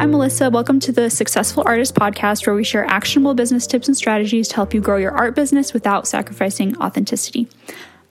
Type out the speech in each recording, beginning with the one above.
I'm Alyssa. Welcome to the Successful Artist Podcast, where we share actionable business tips and strategies to help you grow your art business without sacrificing authenticity.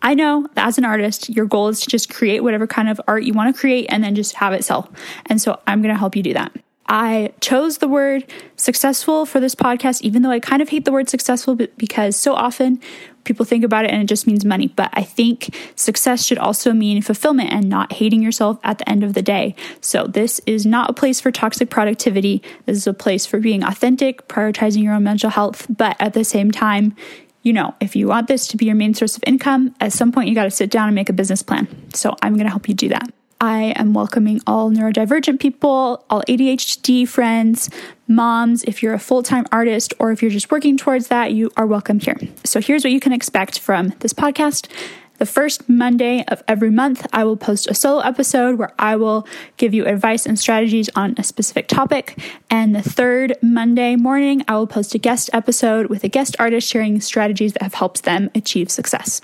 I know that as an artist, your goal is to just create whatever kind of art you want to create and then just have it sell. And so I'm going to help you do that. I chose the word successful for this podcast, even though I kind of hate the word successful because so often people think about it and it just means money. But I think success should also mean fulfillment and not hating yourself at the end of the day. So this is not a place for toxic productivity. This is a place for being authentic, prioritizing your own mental health, but at the same time, you know, if you want this to be your main source of income, at some point you got to sit down and make a business plan. So I'm going to help you do that. I am welcoming all neurodivergent people, all ADHD friends, moms. If you're a full time artist or if you're just working towards that, you are welcome here. So here's what you can expect from this podcast. The first Monday of every month, I will post a solo episode where I will give you advice and strategies on a specific topic. And the third Monday morning, I will post a guest episode with a guest artist sharing strategies that have helped them achieve success.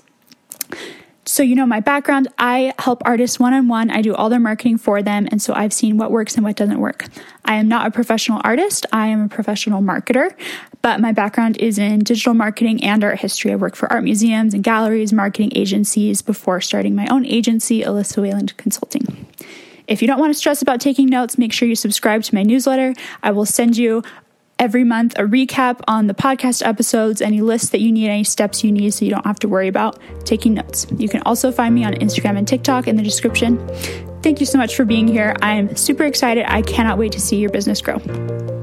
So, you know, my background, I help artists one on one. I do all their marketing for them. And so I've seen what works and what doesn't work. I am not a professional artist, I am a professional marketer, but my background is in digital marketing and art history. I worked for art museums and galleries, marketing agencies before starting my own agency, Alyssa Weyland Consulting. If you don't want to stress about taking notes, make sure you subscribe to my newsletter. I will send you every month a recap on the podcast episodes, any lists that you need, any steps you need, so you don't have to worry about taking notes. You can also find me on Instagram and TikTok in the description. Thank you so much for being here. I'm super excited. I cannot wait to see your business grow.